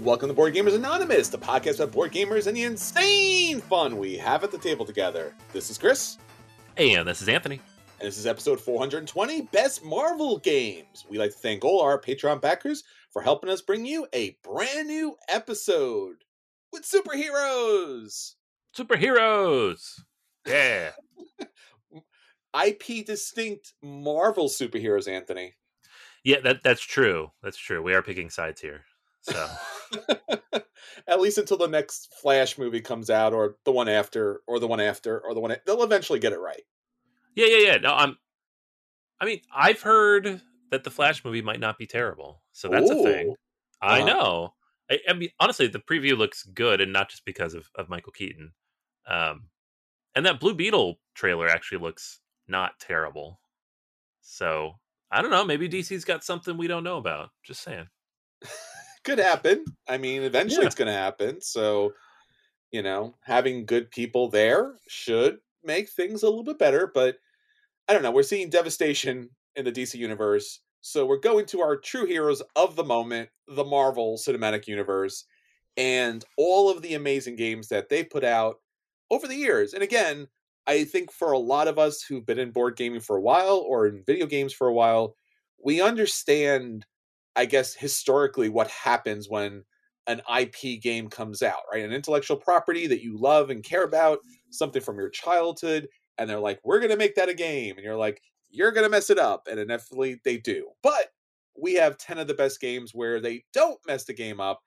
Welcome to Board Gamers Anonymous, the podcast about board gamers and the insane fun we have at the table together. This is Chris, Hey, And this is Anthony. and this is episode 420 Best Marvel Games. We like to thank all our Patreon backers for helping us bring you a brand new episode with superheroes. Superheroes! Yeah. IP distinct Marvel superheroes, Anthony. Yeah, that that's true. That's true. We are picking sides here. So At least until the next Flash movie comes out, or the one after, or the one after, or the one. They'll eventually get it right. Yeah, yeah, yeah. No, I'm I mean, I've heard that the Flash movie might not be terrible. So that's a thing. I Uh-huh. know. I, I mean, honestly, the preview looks good, and not just because of, of Michael Keaton. Um, and that Blue Beetle trailer actually looks not terrible. So I don't know. Maybe DC's got something we don't know about. Just saying. could happen. I mean, eventually Yeah. it's going to happen. So, you know, having good people there should make things a little bit better. But I don't know. We're seeing devastation in the DC universe. So we're going to our true heroes of the moment, the Marvel Cinematic Universe, and all of the amazing games that they've put out over the years. And again, I think for a lot of us who've been in board gaming for a while or in video games for a while, we understand I guess historically what happens when an IP game comes out, right? An intellectual property that you love and care about, something from your childhood, and they're like, "We're going to make that a game." And you're like, "You're going to mess it up." And inevitably they do. But we have 10 of the best games where they don't mess the game up.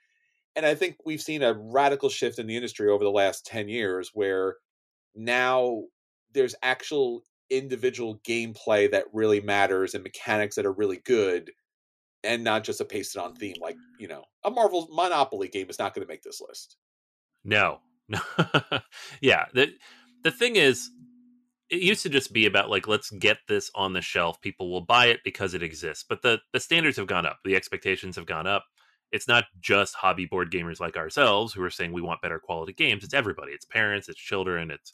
And I think we've seen a radical shift in the industry over the last 10 years where now there's actual individual gameplay that really matters and mechanics that are really good and not just a pasted on theme like you know a marvel monopoly game is not going to make this list No, no, yeah. The the thing is, it used to just be about like let's get this on the shelf. People will buy it because it exists. But the the standards have gone up. The expectations have gone up. It's not just hobby board gamers like ourselves who are saying we want better quality games. It's everybody. It's parents. It's children. It's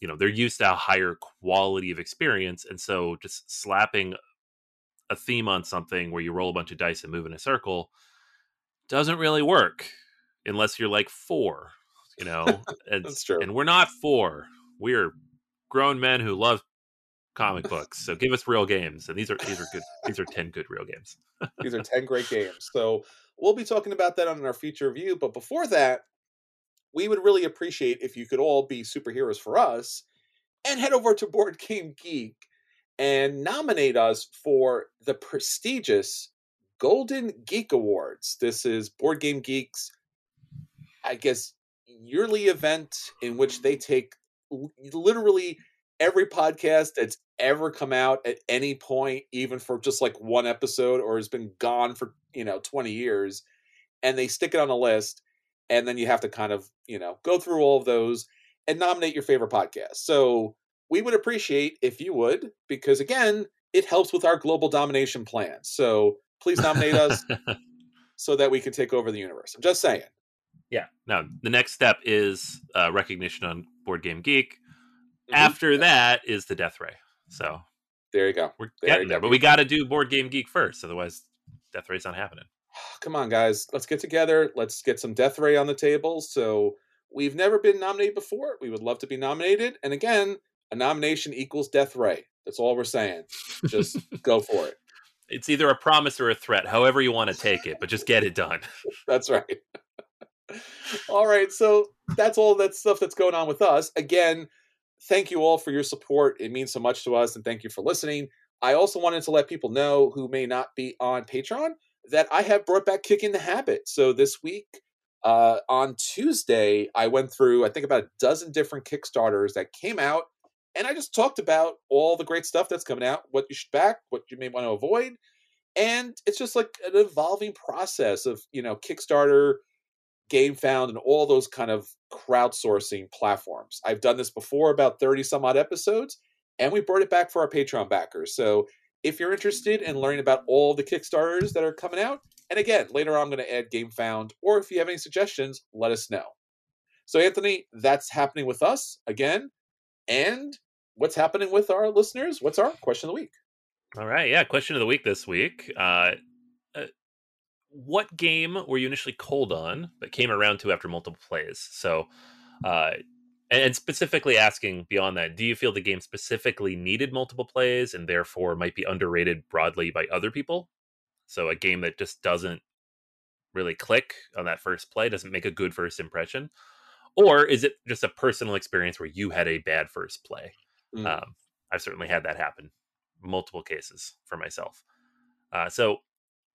you know they're used to a higher quality of experience, and so just slapping a theme on something where you roll a bunch of dice and move in a circle doesn't really work unless you're like four, you know. And, That's true. And we're not four. We're grown men who love comic books. So give us real games. And these are these are good. These are ten good real games. These are 10 great games. So we'll be talking about that on our future review. But before that, we would really appreciate if you could all be superheroes for us and head over to Board Game Geek and nominate us for the prestigious Golden Geek Awards. This is Board Game Geek's, I guess, yearly event in which they take literally every podcast that's ever come out at any point, even for just like one episode or has been gone for, you know, 20 years, and they stick it on a list. And then you have to kind of, you know, go through all of those and nominate your favorite podcast. So we would appreciate if you would, because again, it helps with our global domination plan. So please nominate us so that we can take over the universe. I'm just saying. yeah. Now the next step is uh, recognition on Board Game Geek. Mhm. After that is the Death Ray. So There you go. we're There getting there, but we got to do Board Game Geek first, otherwise Death Ray's not happening. Come on, guys. Let's get together. Let's get some Death Ray on the table. So we've never been nominated before. We would love to be nominated. And again, a nomination equals Death Ray. That's all we're saying. Just go for it. It's either a promise or a threat, however you want to take it, but just get it done. That's right. all right. So that's all that stuff that's going on with us. Again, thank you all for your support. It means so much to us. And thank you for listening. I also wanted to let people know who may not be on Patreon that I have brought back Kicking the Habit. So this week, uh, on Tuesday, I went through, I think, about a dozen different Kickstarters that came out. And I just talked about all the great stuff that's coming out, what you should back, what you may want to avoid. And it's just like an evolving process of, you know, Kickstarter, GameFound, and all those kind of crowdsourcing platforms. I've done this before, about 30 some odd episodes, and we brought it back for our Patreon backers. So if you're interested in learning about all the Kickstarters that are coming out, and again, later on I'm going to add GameFound, or if you have any suggestions, let us know. So, Anthony, that's happening with us again. And what's happening with our listeners? What's our question of the week? All right, yeah. Question of the week this week: uh, uh, What game were you initially cold on, but came around to after multiple plays? So, uh, and, and specifically asking beyond that, do you feel the game specifically needed multiple plays and therefore might be underrated broadly by other people? So, a game that just doesn't really click on that first play doesn't make a good first impression, or is it just a personal experience where you had a bad first play? Mm. Um, I've certainly had that happen multiple cases for myself. Uh, so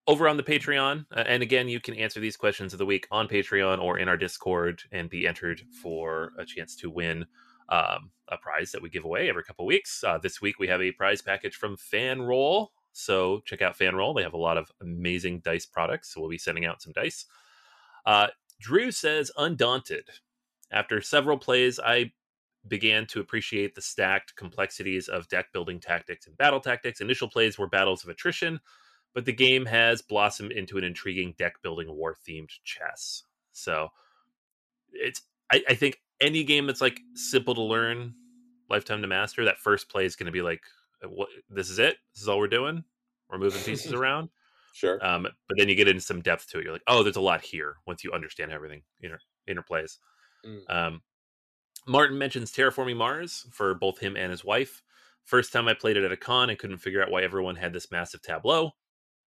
over on the Patreon, uh, and again, you can answer these questions of the week on Patreon or in our Discord and be entered for a chance to win um, a prize that we give away every couple weeks. Uh, this week we have a prize package from FanRoll. So check out FanRoll. They have a lot of amazing dice products. So we'll be sending out some dice. Uh, Drew says, Undaunted. After several plays, I began to appreciate the stacked complexities of deck building tactics and battle tactics. Initial plays were battles of attrition, but the game has blossomed into an intriguing deck building war themed chess. So it's I, I think any game that's like simple to learn, lifetime to master, that first play is going to be like, what? This is it. This is all we're doing. We're moving pieces around. Sure. Um, but then you get into some depth to it. You're like, oh, there's a lot here once you understand everything inter- interplays. Mm. Um, Martin mentions terraforming Mars for both him and his wife. First time I played it at a con, I couldn't figure out why everyone had this massive tableau.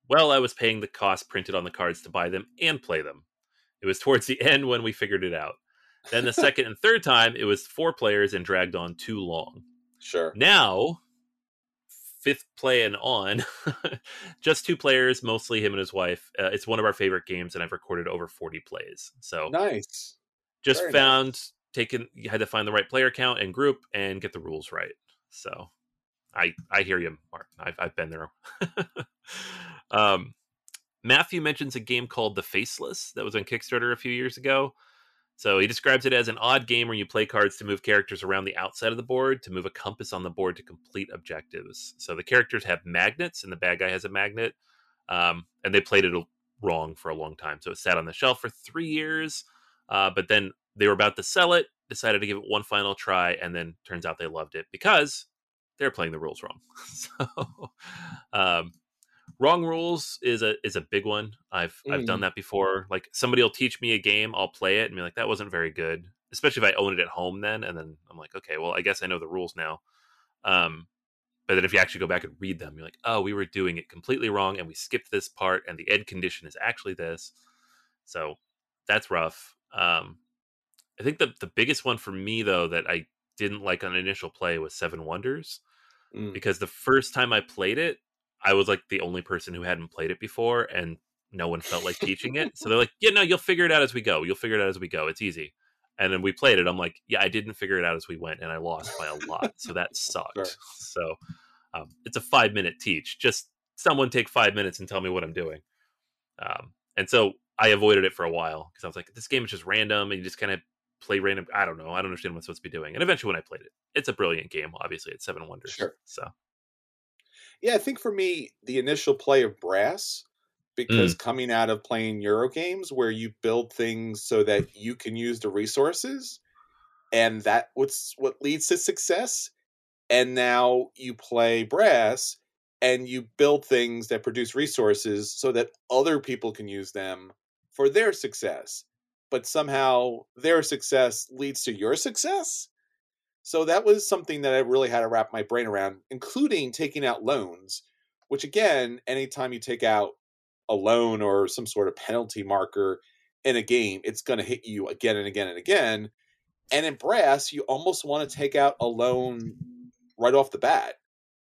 Well, I was paying the cost printed on the cards to buy them and play them. It was towards the end when we figured it out. Then the second and third time, it was four players and dragged on too long. Sure. Now, fifth play and on, just two players, mostly him and his wife. Uh, it's one of our favorite games, and I've recorded over 40 plays. So Nice. just very nice. Taken you had to find the right player count and group and get the rules right. So I I hear you, Mark. I've I've been there. um, Matthew mentions a game called The Faceless that was on Kickstarter a few years ago. So he describes it as an odd game where you play cards to move characters around the outside of the board, to move a compass on the board to complete objectives. So the characters have magnets, and the bad guy has a magnet. Um, and they played it wrong for a long time. So it sat on the shelf for three years. Uh, but then they were about to sell it, decided to give it one final try, and then turns out they loved it because they're playing the rules wrong. so, um, wrong rules is a is a big one. I've I've done Mm. that before. Like somebody will teach me a game, I'll play it and be like, that wasn't very good. Especially if I own it at home then, and then I'm like, okay, well, I guess I know the rules now. Um, but then if you actually go back and read them, you're like, oh, we were doing it completely wrong, and we skipped this part, and the end condition is actually this. So that's rough. Um, I think the the biggest one for me though that I didn't like on initial play was Seven Wonders Mm. because the first time I played it, I was like the only person who hadn't played it before, and no one felt like teaching it. So they're like, "Yeah, no, you'll figure it out as we go. You'll figure it out as we go. It's easy." And then we played it. I'm like, "Yeah, I didn't figure it out as we went, and I lost by a lot. So that sucked." Sure. So um, it's a five minute teach. Just someone take five minutes and tell me what I'm doing. Um, and so I avoided it for a while because I was like, "This game is just random, and you just kind of play random. I don't know. I don't understand what I'm supposed to be doing." And eventually, when I played it, it's a brilliant game. Obviously, it's Seven Wonders. Sure. So Yeah, I think for me, the initial play of Brass, because mm. coming out of playing Euro games where you build things so that you can use the resources, and that what's what leads to success. And now you play Brass and you build things that produce resources so that other people can use them for their success. But somehow their success leads to your success. So that was something that I really had to wrap my brain around, including taking out loans, which again, anytime you take out a loan or some sort of penalty marker in a game, it's going to hit you again and again and again. And in brass, you almost want to take out a loan right off the bat.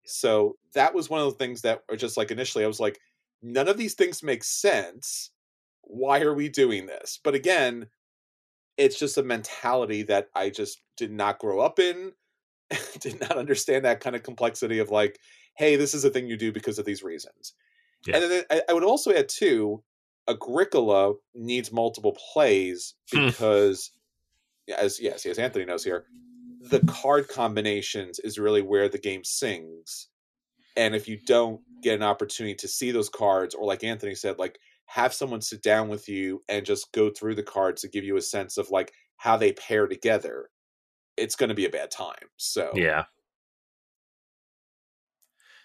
So that was one of the things that are just like initially, I was like, none of these things make sense. Why are we doing this? But again, it's just a mentality that I just did not grow up in, did not understand that kind of complexity of like, hey, this is a thing you do because of these reasons. Yeah. And then I, I would also add too, Agricola needs multiple plays Hmm. because, as yes, as Anthony knows here, the card combinations is really where the game sings. And if you don't get an opportunity to see those cards, or like Anthony said, like have someone sit down with you and just go through the cards to give you a sense of like how they pair together, it's going to be a bad time. So yeah,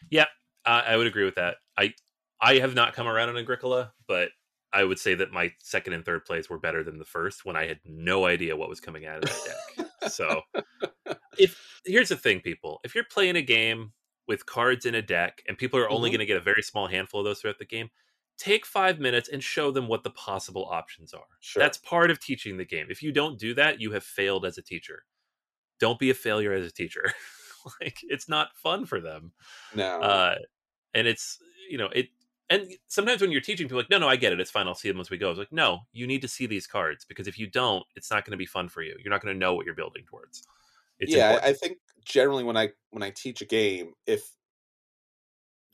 yeah, I, I would agree with that. I I have not come around on Agricola, but I would say that my second and third plays were better than the first when I had no idea what was coming out of that deck. so if here's the thing, people, if you're playing a game with cards in a deck and people are only Mhm. going to get a very small handful of those throughout the game, take five minutes and show them what the possible options are. Sure. That's part of teaching the game. If you don't do that, you have failed as a teacher. Don't be a failure as a teacher. like it's not fun for them. no, Uh, and it's you know it. And sometimes when you're teaching people, like, no, no, I get it. It's fine. I'll see them as we go. It's like, no, you need to see these cards because if you don't, it's not going to be fun for you. You're not going to know what you're building towards. It's yeah, important. I think generally when I when I teach a game, if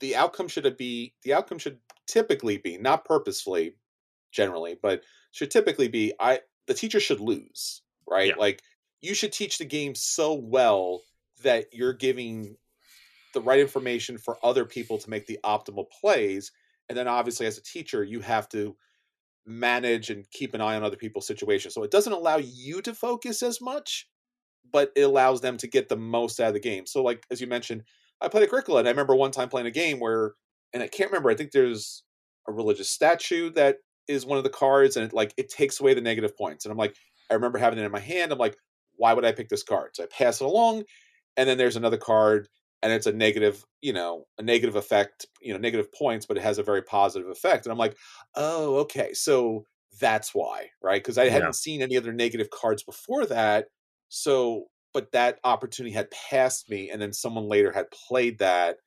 the outcome should be the outcome should typically be not purposefully, generally, but should typically be I the teacher should lose, right? Yeah. Like you should teach the game so well that you're giving the right information for other people to make the optimal plays, and then obviously as a teacher you have to manage and keep an eye on other people's situations. So it doesn't allow you to focus as much, but it allows them to get the most out of the game. So, like as you mentioned, I played Agricola, and I remember one time playing a game where, and I can't remember. I think there's a religious statue that is one of the cards, and it like it takes away the negative points. And I'm like, I remember having it in my hand. I'm like, why would I pick this card? So I pass it along, and then there's another card, and it's a negative, you know, a negative effect, you know, negative points, but it has a very positive effect. And I'm like, oh, okay, so that's why, right? Because I Yeah. hadn't seen any other negative cards before that. So, but that opportunity had passed me, and then someone later had played that,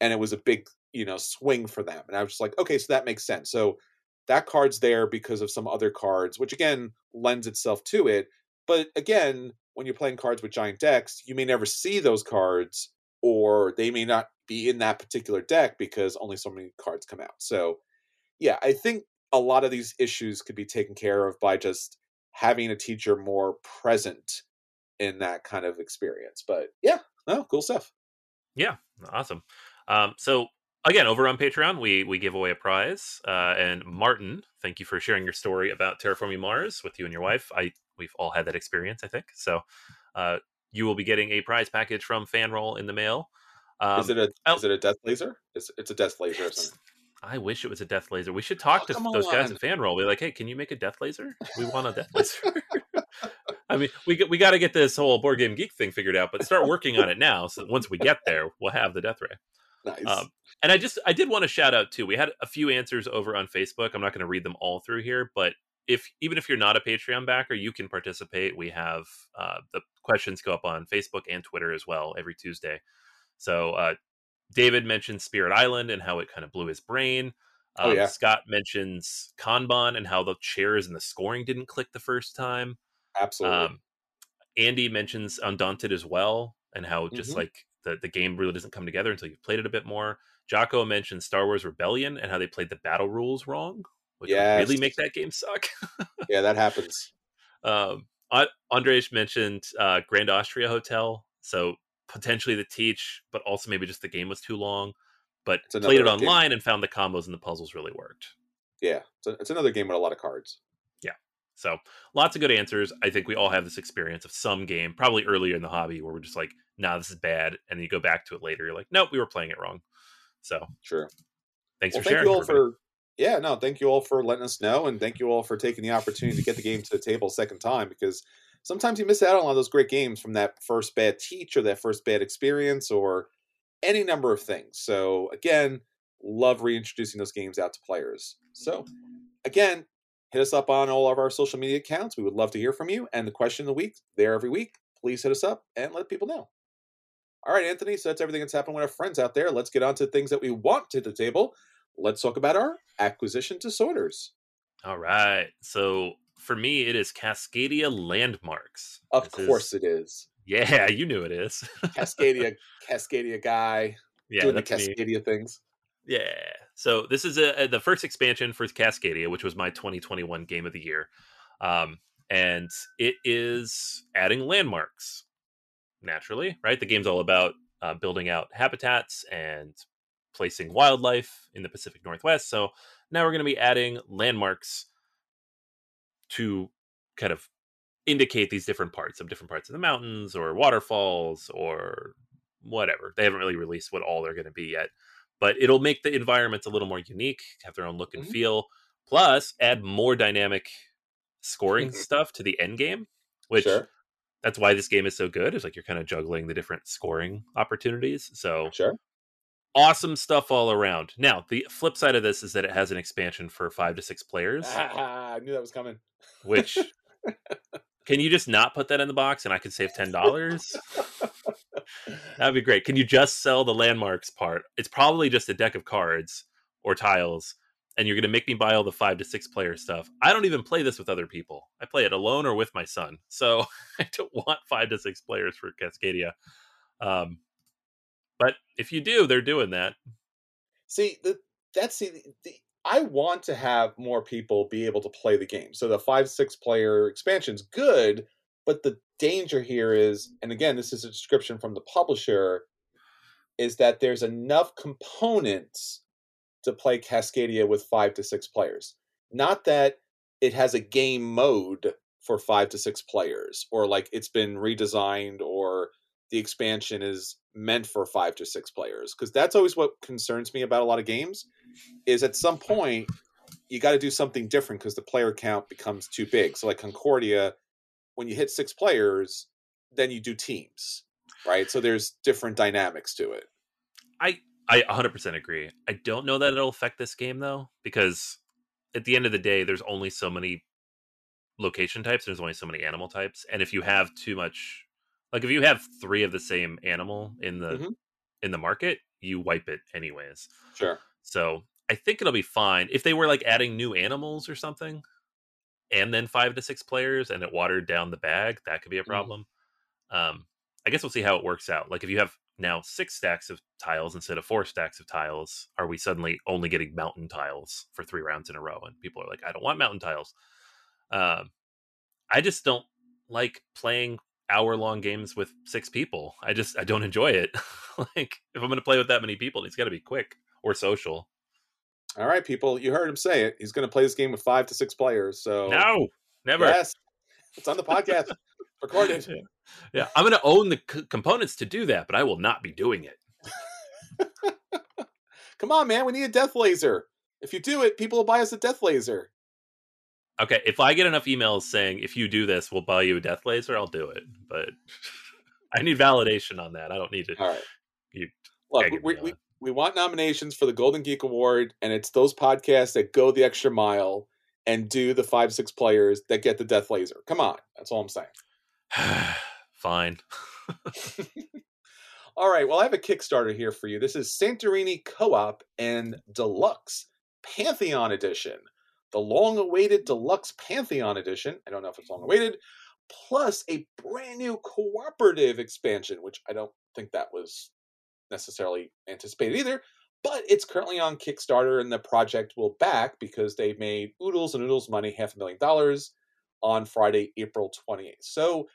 and it was a big, you know, swing for them. And I was just like, okay, so that makes sense. So that card's there because of some other cards, which again lends itself to it. But again, when you're playing cards with giant decks, you may never see those cards, or they may not be in that particular deck because only so many cards come out. So, yeah, I think a lot of these issues could be taken care of by just having a teacher more present in that kind of experience. But yeah, no, cool stuff. Yeah, awesome. Um, so again, over on Patreon, we we give away a prize. Uh, and Martin, thank you for sharing your story about terraforming Mars with you and your wife. I we've all had that experience, I think. So uh, you will be getting a prize package from Fanroll in the mail. Um, is it a oh. is it a death laser? It's it's a death laser or something. I wish it was a death laser. We should talk Oh, to those guys on. at Fanroll. Be like, hey, can you make a death laser? We want a death laser. I mean, we we got to get this whole board game geek thing figured out, but start working on it now. So once we get there, we'll have the death ray. Nice. Um, and I just I did want to shout out too. We had a few answers over on Facebook. I'm not going to read them all through here, but if even if you're not a Patreon backer, you can participate. We have uh, the questions go up on Facebook and Twitter as well every Tuesday. So uh, David mentioned Spirit Island and how it kind of blew his brain. Oh, Um, yeah. Scott mentions Kanban and how the chairs and the scoring didn't click the first time. Absolutely. Um, Andy mentions Undaunted as well, and how just Mhm. like the, the game really doesn't come together until you've played it a bit more. Jocko mentions Star Wars Rebellion and how they played the battle rules wrong, which would really make that game suck. yeah, that happens. um, Andres mentioned uh, Grand Austria Hotel, so potentially the teach, but also maybe just the game was too long. But played it another game. online and found the combos and the puzzles really worked. Yeah, it's, a, it's another game with a lot of cards. So lots of good answers. I think we all have this experience of some game, probably earlier in the hobby, where we're just like, "Nah, this is bad," and then you go back to it later. You're like, "Nope, we were playing it wrong." So Sure. thanks well, for thank sharing. you all everybody. for yeah, no, thank you all for letting us know, and thank you all for taking the opportunity to get the game to the table a second time because sometimes you miss out on a lot of those great games from that first bad teach or that first bad experience or any number of things. So again, love reintroducing those games out to players. So again, hit us up on all of our social media accounts. We would love to hear from you. And the question of the week, there every week. Please hit us up and let people know. All right, Anthony. So that's everything that's happened with our friends out there. Let's get on to things that we want to the table. Let's talk about our acquisition disorders. All right. So for me, it is Cascadia Landmarks. Of This is- course it is. Yeah, you knew it is. Cascadia, Cascadia guy yeah, doing the that's me. Cascadia things. Yeah. So this is a, a- the first expansion for Cascadia, which was my 2021 game of the year. Um, and it is adding landmarks naturally, right? The game's all about uh, building out habitats and placing wildlife in the Pacific Northwest. So now we're going to be adding landmarks to kind of indicate these different parts of different parts of the mountains or waterfalls or whatever. They haven't really released what all they're going to be yet, but it'll make the environments a little more unique, have their own look and Mhm. feel, plus add more dynamic scoring Mhm. stuff to the end game, which Sure, that's why this game is so good. It's like you're kind of juggling the different scoring opportunities. So sure. awesome stuff all around. Now, the flip side of this is that it has an expansion for five to six players, Ah, I knew that was coming. which can you just not put that in the box and I can save ten dollars? That'd be great. Can you just sell the landmarks part? It's probably just a deck of cards or tiles, and you're going to make me buy all the five to six player stuff. I don't even play this with other people. I play it alone or with my son. So I don't want five to six players for Cascadia. Um, but if you do, they're doing that. See, the, that's the, the I want to have more people be able to play the game. So the five six player expansion's good, but the danger here is, and again, this is a description from the publisher, is that there's enough components to play Cascadia with five to six players. Not that it has a game mode for five to six players, or like it's been redesigned, or the expansion is meant for five to six players. Because that's always what concerns me about a lot of games. Is at some point you got to do something different because the player count becomes too big. So like Concordia, when you hit six players, then you do teams, right? So there's different dynamics to it. I I 100% agree. I don't know that it'll affect this game though, because at the end of the day, there's only so many location types. There's only so many animal types, and if you have too much, like if you have three of the same animal in the Mhm. in the market, you wipe it anyways. Sure. So I think it'll be fine if they were like adding new animals or something, and then five to six players, and it watered down the bag. That could be a Mhm. problem. Um, I guess we'll see how it works out. Like if you have now six stacks of tiles instead of four stacks of tiles, are we suddenly only getting mountain tiles for three rounds in a row? And people are like, I don't want mountain tiles. Um, I just don't like playing hour long games with six people. I just I don't enjoy it. like if I'm going to play with that many people, it's got to be quick or social. All right, people, you heard him say it. He's going to play this game with five to six players. So No, never. Yes, it's on the podcast, recorded. Yeah. Yeah, I'm going to own the c- components to do that, but I will not be doing it. Come on, man, we need a death laser. If you do it, people will buy us a death laser. Okay, if I get enough emails saying if you do this, we'll buy you a death laser, I'll do it. But I need validation on that. I don't need it. All right. You Look, we, we. We want nominations for the Golden Geek Award, and it's those podcasts that go the extra mile and do the five, six players that get the death laser. Come on. That's all I'm saying. Fine. All right. Well, I have a Kickstarter here for you. This is Santorini Co op and Deluxe Pantheon Edition. The long awaited Deluxe Pantheon Edition. I don't know if it's long awaited. Plus a brand new cooperative expansion, which I don't think that was necessarily anticipated either. But it's currently on Kickstarter, and the project will back because they made Oodles and Oodles money, half a million dollars, on Friday, April 28th. So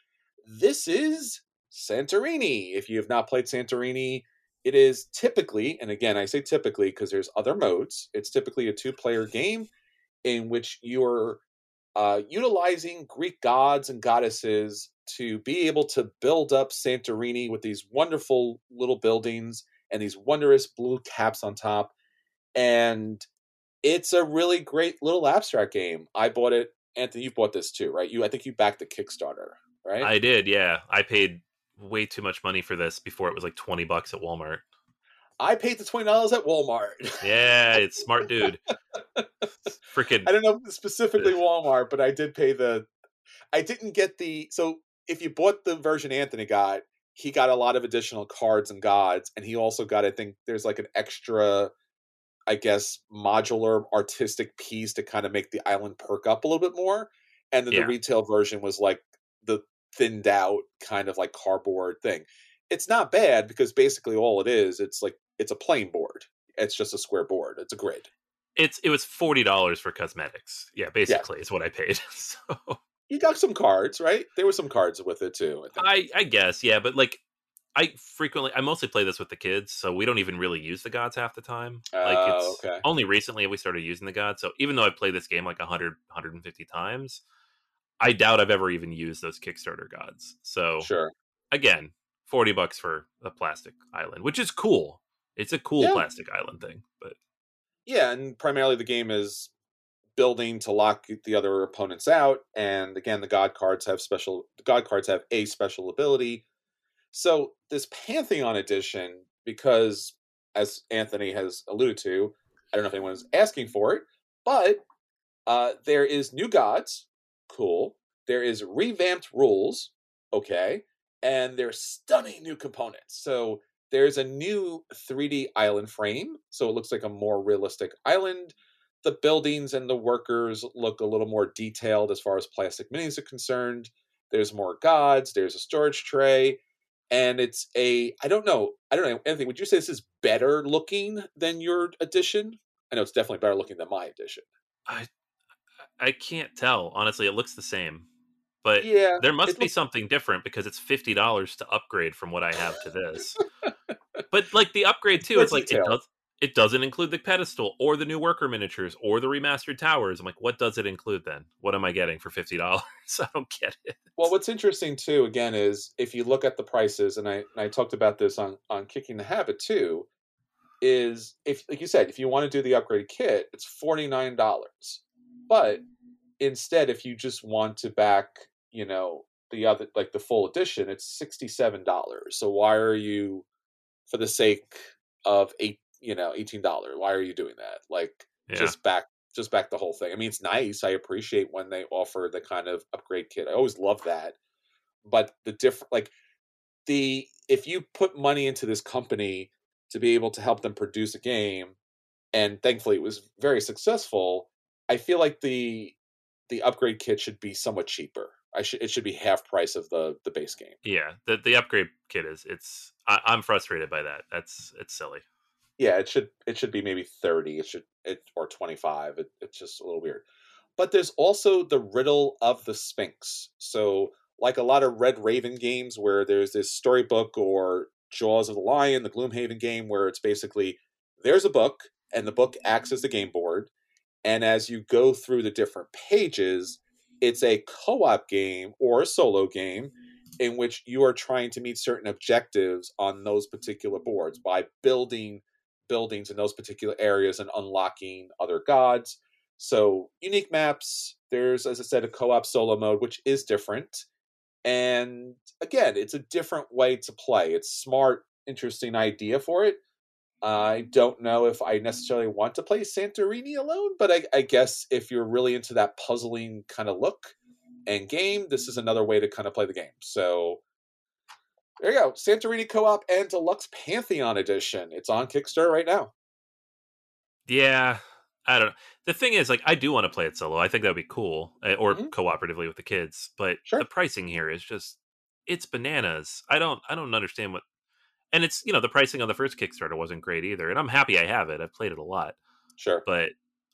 this is Santorini. If you have not played Santorini, it is typically, and again, I say typically because there's other modes, it's typically a two player game in which you're uh, utilizing Greek gods and goddesses to be able to build up Santorini with these wonderful little buildings and these wondrous blue caps on top. And it's a really great little abstract game. I bought it. Anthony, you bought this too, right? You, I think you backed the Kickstarter, right? I did, yeah. I paid way too much money for this before it was like 20 bucks at Walmart. I paid the twenty dollars at Walmart. Yeah, it's smart dude. Freaking I don't know specifically Walmart, but I did pay the. I didn't get the so if you bought the version Anthony got, he got a lot of additional cards and gods, and he also got I think there's like an extra, I guess modular artistic piece to kind of make the island perk up a little bit more, and then Yeah. the retail version was like the thinned out kind of like cardboard thing. It's not bad because basically all it is, it's like it's a plain board. It's just a square board. It's a grid. it's it was forty dollars for cosmetics. Yeah, basically is what I paid. So You got some cards, right? There were some cards with it too. I. I I guess, yeah, but like I frequently I mostly play this with the kids, so we don't even really use the gods half the time. Like Oh, it's okay. only recently we started using the gods. So even though I've played this game like 100 150 times, I doubt I've ever even used those Kickstarter gods. So Sure. again, 40 bucks for a plastic island, which is cool. It's a cool Yeah. plastic island thing, but Yeah, and primarily the game is building to lock the other opponents out. And again, the god cards have special. The god cards have a special ability. So this Pantheon edition, because as Anthony has alluded to, I don't know if anyone's asking for it, but uh, there is new gods, cool. There is revamped rules, okay, and there's stunning new components. So there's a new 3D island frame, so it looks like a more realistic island. The buildings and the workers look a little more detailed as far as plastic minis are concerned. There's more gods, there's a storage tray, and it's a I don't know, I don't know, anything. would you say this is better looking than your edition? I know it's definitely better looking than my edition. I I can't tell. Honestly, it looks the same. But Yeah. there must be looks- something different because it's fifty dollars to upgrade from what I have to this. But like the upgrade too, it's like it does it doesn't include the pedestal or the new worker miniatures or the remastered towers. I'm like, what does it include then? What am I getting for fifty dollars? I don't get it. Well, what's interesting too, again, is if you look at the prices, and I and I talked about this on on Kicking the Habit too, is if like you said, if you want to do the upgrade kit, it's forty nine dollars. But instead, if you just want to back, you know, the other like the full edition, it's sixty seven dollars. So why are you, for the sake of eight, you know, eighteen dollars? Why are you doing that? Like Yeah. just back just back the whole thing. I mean, it's nice. I appreciate when they offer the kind of upgrade kit. I always love that. But the different like the if you put money into this company to be able to help them produce a game and thankfully it was very successful, I feel like the the upgrade kit should be somewhat cheaper. I should it should be half price of the the base game. yeah, the the upgrade kit is it's I, I'm frustrated by that. That's it's silly. yeah it should it should be maybe 30 it should it or 25 it, it's just a little weird but there's also the riddle of the sphinx so like a lot of red raven games where there's this storybook or jaws of the lion the gloomhaven game where it's basically there's a book and the book acts as the game board and as you go through the different pages it's a co-op game or a solo game in which you are trying to meet certain objectives on those particular boards by building buildings in those particular areas and unlocking other gods. So unique maps. There's, as I said, a co-op solo mode, which is different. And again, it's a different way to play. It's smart, interesting idea for it. I don't know if I necessarily want to play Santorini alone, but I, I guess if you're really into that puzzling kind of look and game, this is another way to kind of play the game. So there you go. Santorini Co-op and Deluxe Pantheon Edition. It's on Kickstarter right now. Yeah, I don't know. The thing is, like, I do want to play it solo. I think that would be cool, eh, or mm-hmm. cooperatively with the kids. But sure. the pricing here is just it's bananas. I don't I don't understand what and it's you know the pricing on the first Kickstarter wasn't great either, and I'm happy I have it. I've played it a lot. Sure, but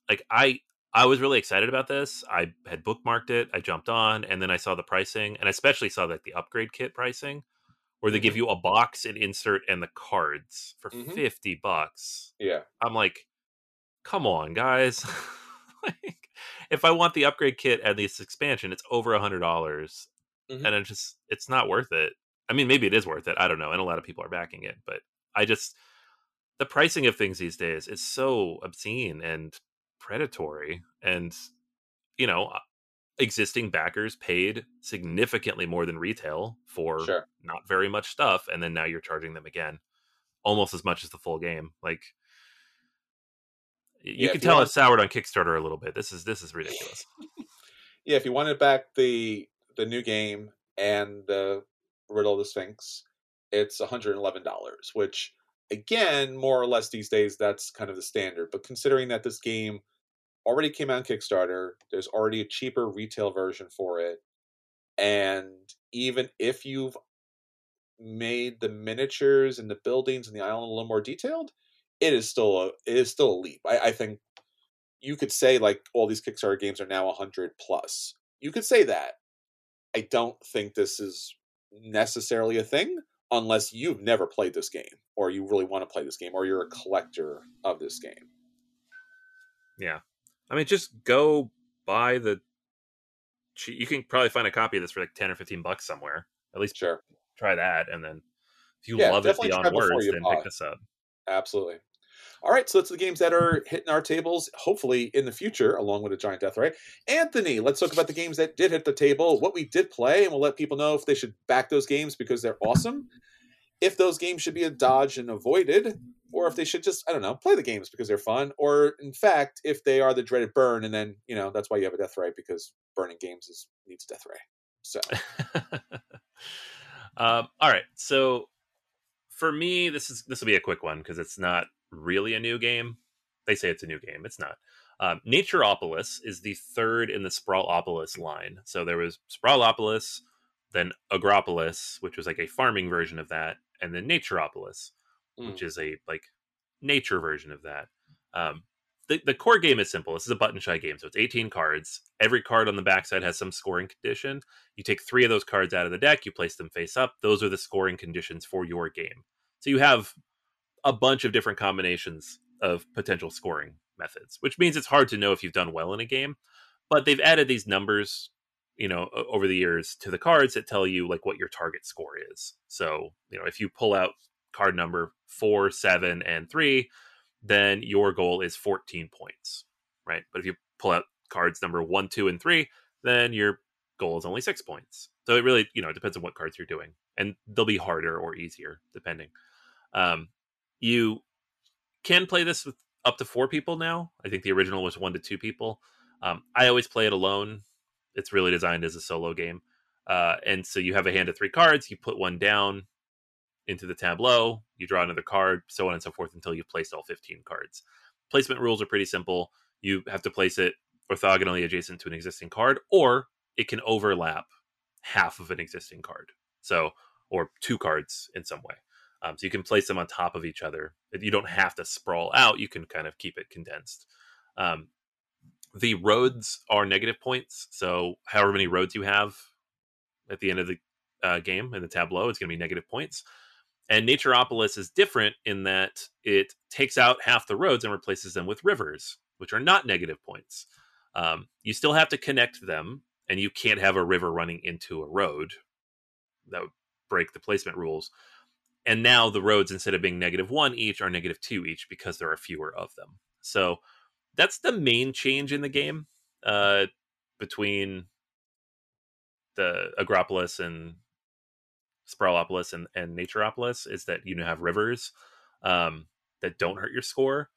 like I I was really excited about this. I had bookmarked it. I jumped on, and then I saw the pricing, and I especially saw like the upgrade kit pricing, where they mm-hmm. give you a box and insert and the cards for mm-hmm. fifty bucks. Yeah, I'm like, come on, guys. like, if I want the upgrade kit and this expansion, it's over a hundred dollars, mm-hmm. and it just it's not worth it. I mean, maybe it is worth it. I don't know. And a lot of people are backing it, but I just the pricing of things these days is so obscene and predatory and you know uh, existing backers paid significantly more than retail for sure. not very much stuff and then now you're charging them again almost as much as the full game like you yeah, can tell want... it's soured on kickstarter a little bit this is this is ridiculous yeah if you wanted back the the new game and the Riddle of the Sphinx, it's $111, which again, more or less these days, that's kind of the standard. But considering that this game already came out on Kickstarter, there's already a cheaper retail version for it. And even if you've made the miniatures and the buildings and the island a little more detailed, it is still a it is still a leap. I, I think you could say like all these Kickstarter games are now 100 plus. You could say that. I don't think this is necessarily a thing unless you've never played this game or you really want to play this game or you're a mm-hmm. collector of this game. Yeah. I mean, just go buy the. You can probably find a copy of this for like 10 or 15 bucks somewhere. At least sure. try that. And then if you yeah, love it beyond words, then pick this up. Absolutely. All right, so that's the games that are hitting our tables, hopefully in the future, along with a giant death ray. Anthony, let's talk about the games that did hit the table, what we did play, and we'll let people know if they should back those games because they're awesome, if those games should be a dodge and avoided, or if they should just, I don't know, play the games because they're fun, or in fact, if they are the dreaded burn, and then, you know, that's why you have a death ray because burning games is needs death ray. So. um, all right, so for me, this is this will be a quick one because it's not really a new game. They say it's a new game. It's not. Um, Naturopolis is the third in the Sprawlopolis line. So there was Sprawlopolis, then Agropolis, which was like a farming version of that, and then Naturopolis, mm. which is a like nature version of that. Um, the, the core game is simple. This is a button shy game, so it's 18 cards. Every card on the backside has some scoring condition. You take three of those cards out of the deck, you place them face up. Those are the scoring conditions for your game. So you have a bunch of different combinations of potential scoring methods, which means it's hard to know if you've done well in a game. But they've added these numbers, you know, over the years to the cards that tell you like what your target score is. So, you know, if you pull out card number four, seven, and three, then your goal is 14 points, right? But if you pull out cards number one, two, and three, then your goal is only six points. So it really, you know, it depends on what cards you're doing, and they'll be harder or easier depending. Um, you can play this with up to four people now. I think the original was one to two people. Um, I always play it alone. It's really designed as a solo game. Uh, and so you have a hand of three cards. You put one down into the tableau. You draw another card, so on and so forth, until you've placed all 15 cards. Placement rules are pretty simple. You have to place it orthogonally adjacent to an existing card, or it can overlap half of an existing card. So, or two cards in some way. Um, so you can place them on top of each other. You don't have to sprawl out. You can kind of keep it condensed. Um, the roads are negative points. So however many roads you have at the end of the uh, game in the tableau, it's going to be negative points. And Naturopolis is different in that it takes out half the roads and replaces them with rivers, which are not negative points. Um, you still have to connect them, and you can't have a river running into a road. That would break the placement rules and now the roads instead of being negative one each are negative two each because there are fewer of them. So that's the main change in the game uh, between the Agropolis and Sprawlopolis and, and Naturopolis is that you have rivers um, that don't hurt your score.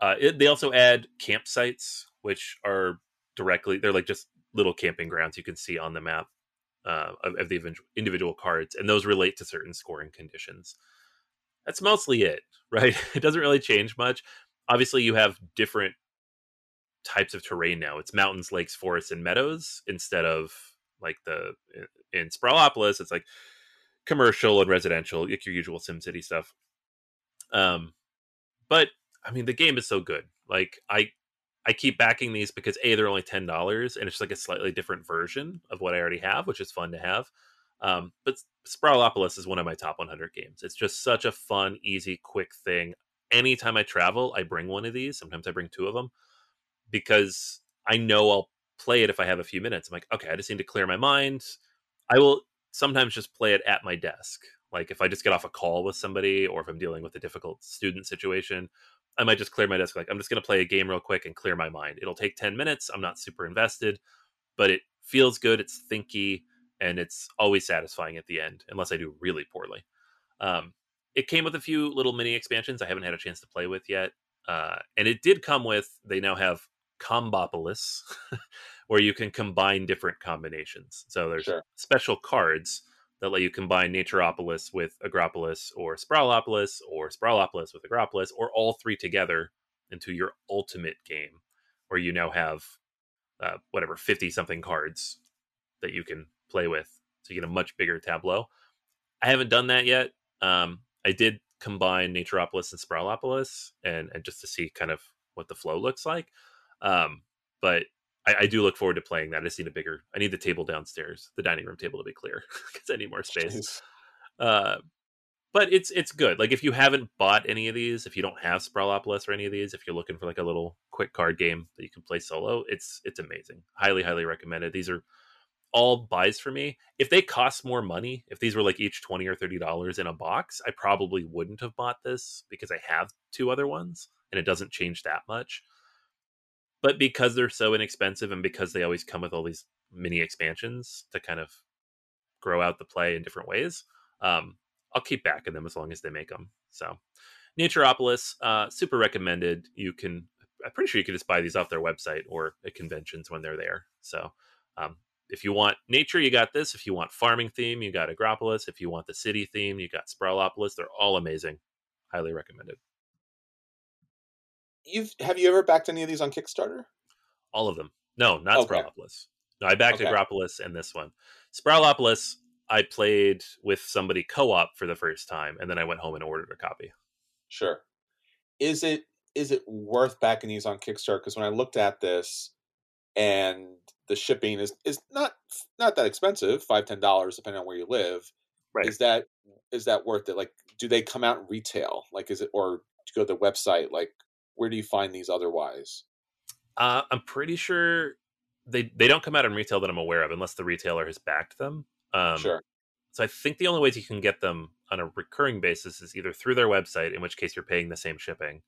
Uh, it, they also add campsites, which are directly they're like just little camping grounds you can see on the map uh, of, of, the individual cards, and those relate to certain scoring conditions. That's mostly it, right? It doesn't really change much. Obviously, you have different types of terrain now. It's mountains, lakes, forests, and meadows instead of like the in Sprawlopolis. It's like commercial and residential, like your usual SimCity stuff. Um, but I mean, the game is so good. Like I, I keep backing these because a they're only ten dollars, and it's like a slightly different version of what I already have, which is fun to have. Um, but Sprawlopolis is one of my top 100 games. It's just such a fun, easy, quick thing. Anytime I travel, I bring one of these. Sometimes I bring two of them because I know I'll play it if I have a few minutes. I'm like, okay, I just need to clear my mind. I will sometimes just play it at my desk. Like if I just get off a call with somebody or if I'm dealing with a difficult student situation, I might just clear my desk. Like I'm just going to play a game real quick and clear my mind. It'll take 10 minutes. I'm not super invested, but it feels good. It's thinky and it's always satisfying at the end, unless I do really poorly. Um, it came with a few little mini expansions I haven't had a chance to play with yet. Uh, and it did come with, they now have Combopolis, where you can combine different combinations. So there's sure. special cards that let you combine Naturopolis with Agropolis or Sprawlopolis or Sprawlopolis with Agropolis or all three together into your ultimate game where you now have uh, whatever 50 something cards that you can play with. So you get a much bigger tableau. I haven't done that yet. Um, I did combine Naturopolis and Sprawlopolis and, and just to see kind of what the flow looks like. Um, but I, I, do look forward to playing that. I just need a bigger. I need the table downstairs, the dining room table to be clear, because I need more space. Uh, but it's it's good. Like if you haven't bought any of these, if you don't have Sprawlopolis or any of these, if you're looking for like a little quick card game that you can play solo, it's it's amazing. Highly highly recommended. These are all buys for me. If they cost more money, if these were like each twenty or thirty dollars in a box, I probably wouldn't have bought this because I have two other ones and it doesn't change that much but because they're so inexpensive and because they always come with all these mini expansions to kind of grow out the play in different ways um, i'll keep backing them as long as they make them so. Naturopolis uh, super recommended. You can i'm pretty sure you can just buy these off their website or at conventions when they're there so um, if you want nature you got this. If you want farming theme you got agropolis. If you want the city theme you got sprawlopolis they're all amazing. Highly recommended you've have you ever backed any of these on Kickstarter? All of them. No, not okay. Sprawlopolis. No, I backed okay. Agropolis and this one. Sprawlopolis, I played with somebody co-op for the first time, and then I went home and ordered a copy. Sure. Is it is it worth backing these on Kickstarter? Because when I looked at this, and the shipping is is not not that expensive, five ten dollars depending on where you live. Right. Is that is that worth it? Like, do they come out retail? Like, is it or to go to the website? Like, where do you find these otherwise? Uh, I'm pretty sure they they don't come out in retail that I'm aware of, unless the retailer has backed them. Um, sure. So I think the only ways you can get them on a recurring basis is either through their website, in which case you're paying the same shipping,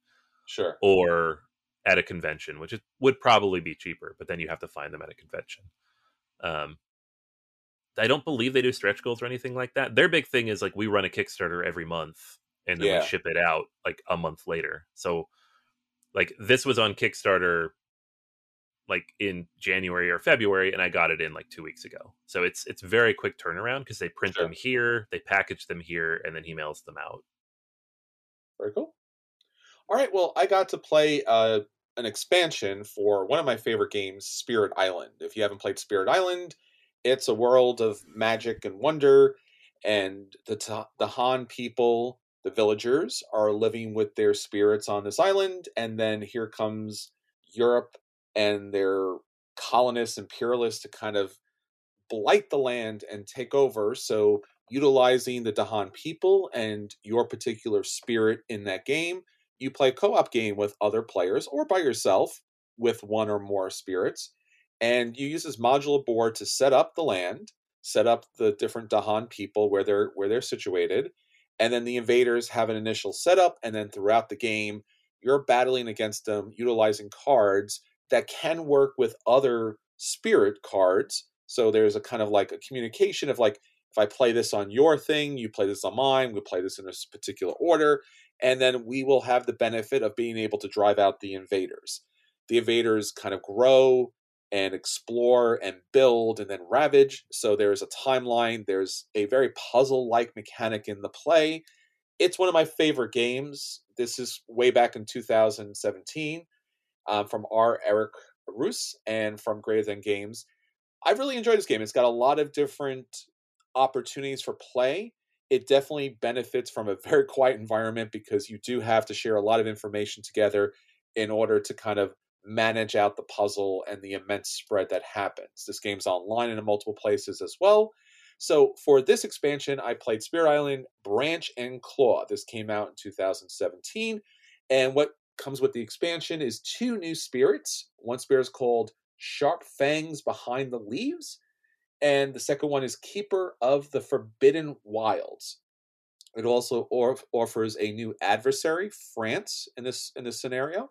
sure, or at a convention, which is, would probably be cheaper, but then you have to find them at a convention. Um, I don't believe they do stretch goals or anything like that. Their big thing is like we run a Kickstarter every month and then yeah. we ship it out like a month later. So like this was on Kickstarter like in January or February and I got it in like 2 weeks ago. So it's it's very quick turnaround because they print sure. them here, they package them here and then he mails them out. Very cool. All right, well, I got to play uh an expansion for one of my favorite games, Spirit Island. If you haven't played Spirit Island, it's a world of magic and wonder and the Dahan people the villagers are living with their spirits on this island, and then here comes Europe and their colonists, imperialists to kind of blight the land and take over. So, utilizing the Dahan people and your particular spirit in that game, you play a co op game with other players or by yourself with one or more spirits. And you use this modular board to set up the land, set up the different Dahan people where they're where they're situated, and then the invaders have an initial setup, and then throughout the game, you're battling against them utilizing cards that can work with other spirit cards. So there's a kind of like a communication of like, if I play this on your thing, you play this on mine, we play this in this particular order, and then we will have the benefit of being able to drive out the invaders. The invaders kind of grow and explore and build and then ravage. So there's a timeline, there's a very puzzle like mechanic in the play. It's one of my favorite games. This is way back in 2017 um, from R. Eric Reuss and from Greater Than Games. I really enjoyed this game. It's got a lot of different opportunities for play. It definitely benefits from a very quiet environment because you do have to share a lot of information together in order to kind of manage out the puzzle and the immense spread that happens. This game's online in multiple places as well. So for this expansion, I played Spirit Island Branch and Claw. This came out in 2017. And what comes with the expansion is two new spirits. One spirit is called Sharp Fangs Behind the Leaves, and the second one is Keeper of the Forbidden Wilds. It also offers a new adversary, France, in this in this scenario,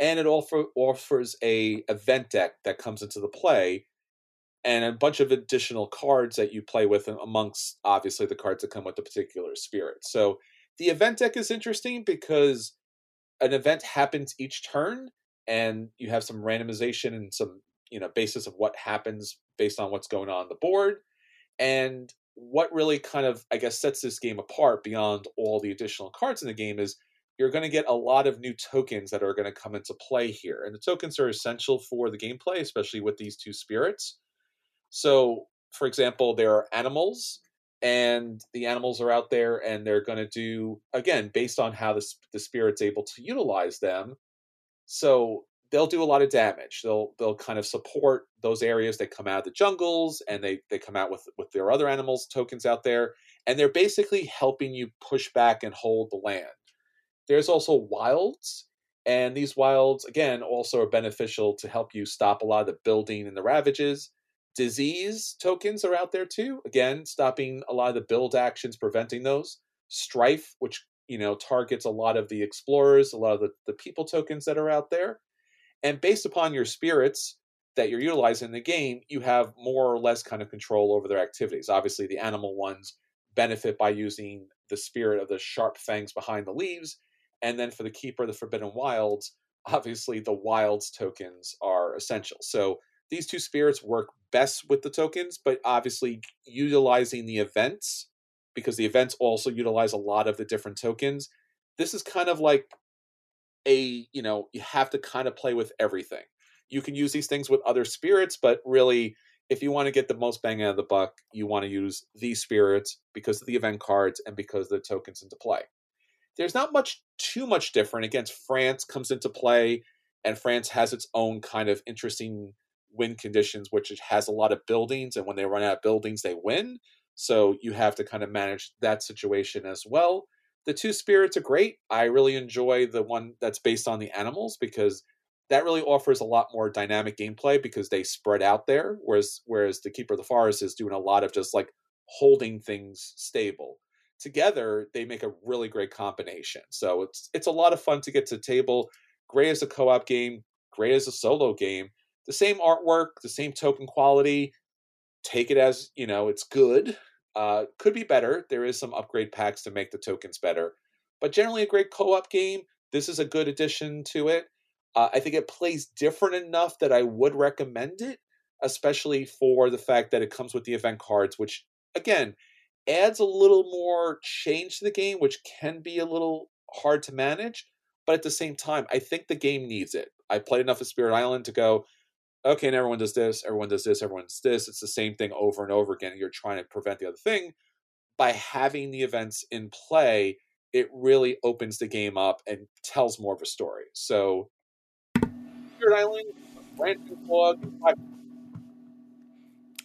and it offer, offers a event deck that comes into the play, and a bunch of additional cards that you play with, amongst obviously the cards that come with the particular spirit. So the event deck is interesting because an event happens each turn and you have some randomization and some you know basis of what happens based on what's going on, on the board and what really kind of i guess sets this game apart beyond all the additional cards in the game is you're going to get a lot of new tokens that are going to come into play here and the tokens are essential for the gameplay especially with these two spirits. So for example there are animals and the animals are out there and they're going to do again based on how the, the spirit's able to utilize them. So they'll do a lot of damage. They'll they'll kind of support those areas that come out of the jungles and they they come out with with their other animals tokens out there and they're basically helping you push back and hold the land there's also wilds and these wilds again also are beneficial to help you stop a lot of the building and the ravages Disease tokens are out there too. Again, stopping a lot of the build actions, preventing those. Strife, which you know targets a lot of the explorers, a lot of the, the people tokens that are out there. And based upon your spirits that you're utilizing in the game, you have more or less kind of control over their activities. Obviously, the animal ones benefit by using the spirit of the sharp fangs behind the leaves. And then for the Keeper of the Forbidden Wilds, obviously the Wilds tokens are essential. So these two spirits work best with the tokens, but obviously utilizing the events because the events also utilize a lot of the different tokens. This is kind of like a, you know, you have to kind of play with everything. You can use these things with other spirits, but really, if you want to get the most bang out of the buck, you want to use these spirits because of the event cards and because the tokens into play. There's not much too much different. Against France comes into play, and France has its own kind of interesting win conditions, which it has a lot of buildings, and when they run out of buildings, they win. So you have to kind of manage that situation as well. The two spirits are great. I really enjoy the one that's based on the animals because that really offers a lot more dynamic gameplay because they spread out there, whereas whereas the Keeper of the Forest is doing a lot of just like holding things stable. Together, they make a really great combination. So it's it's a lot of fun to get to the table. Great as a co-op game, great as a solo game, the same artwork, the same token quality. Take it as you know, it's good. Uh, could be better. There is some upgrade packs to make the tokens better, but generally a great co-op game. This is a good addition to it. Uh, I think it plays different enough that I would recommend it, especially for the fact that it comes with the event cards, which again adds a little more change to the game, which can be a little hard to manage. But at the same time, I think the game needs it. I played enough of Spirit Island to go, okay, and everyone does this, everyone does this, everyone does this. It's the same thing over and over again. You're trying to prevent the other thing. By having the events in play, it really opens the game up and tells more of a story. So, Spirit Island, Ranting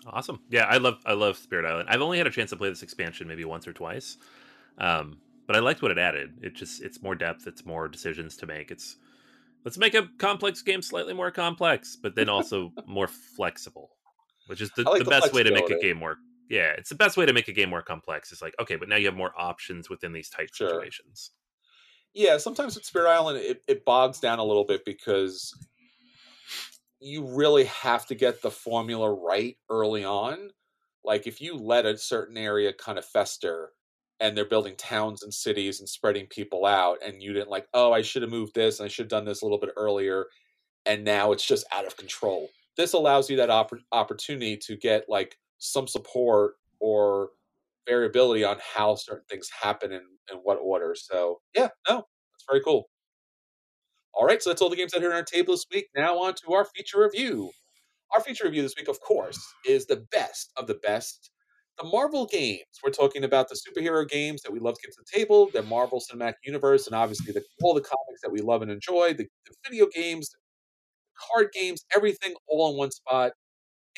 Awesome. Yeah, I love I love Spirit Island. I've only had a chance to play this expansion maybe once or twice, um, but I liked what it added. It just it's more depth. It's more decisions to make. It's let's make a complex game slightly more complex, but then also more flexible, which is the, like the, the best way to make a game work Yeah, it's the best way to make a game more complex. It's like, okay, but now you have more options within these tight Sure. situations. Yeah, sometimes with Spirit Island, it, it bogs down a little bit because you really have to get the formula right early on. Like if you let a certain area kind of fester and they're building towns and cities and spreading people out, and you didn't like, oh, I should have moved this and I should have done this a little bit earlier, and now it's just out of control. This allows you that oppor- opportunity to get like some support or variability on how certain things happen in, in what order. So yeah, no, that's very cool. All right, so that's all the games that are on our table this week. Now on to our feature review. Our feature review this week, of course, is the best of the best. The Marvel games. We're talking about the superhero games that we love to get to the table, the Marvel Cinematic Universe, and obviously the, all the comics that we love and enjoy, the, the video games, card games, everything all in one spot.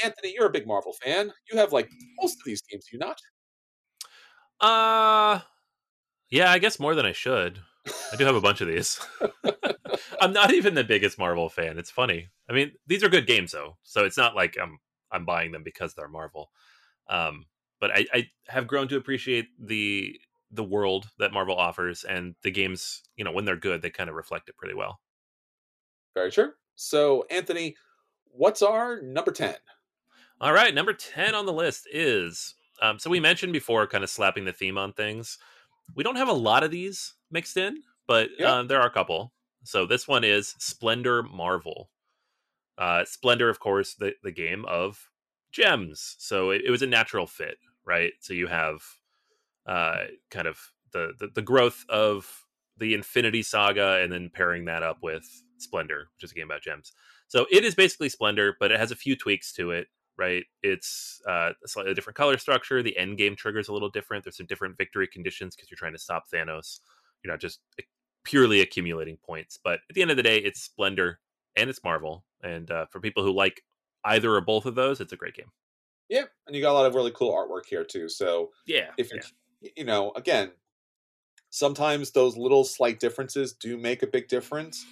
Anthony, you're a big Marvel fan. You have like most of these games, do you not? Uh yeah, I guess more than I should. I do have a bunch of these. I'm not even the biggest Marvel fan. It's funny. I mean, these are good games though, so it's not like I'm I'm buying them because they're Marvel. Um, but I, I have grown to appreciate the the world that Marvel offers, and the games. You know, when they're good, they kind of reflect it pretty well. Very sure. So, Anthony, what's our number 10? All right, number 10 on the list is um, so we mentioned before kind of slapping the theme on things. We don't have a lot of these mixed in, but Yeah. um, there are a couple. So this one is Splendor Marvel. Uh, Splendor, of course, the, the game of gems. So it, it was a natural fit, right? So you have uh, kind of the, the, the growth of the Infinity Saga and then pairing that up with Splendor, which is a game about gems. So it is basically Splendor, but it has a few tweaks to it right? It's uh, a slightly different color structure. The end game trigger is a little different. There's some different victory conditions because you're trying to stop Thanos. You're not just purely accumulating points. But at the end of the day, it's Splendor and it's Marvel. And uh, for people who like either or both of those, it's a great game. Yeah, and you got a lot of really cool artwork here too. So, Yeah. if you're, you know, again, sometimes those little slight differences do make a big difference.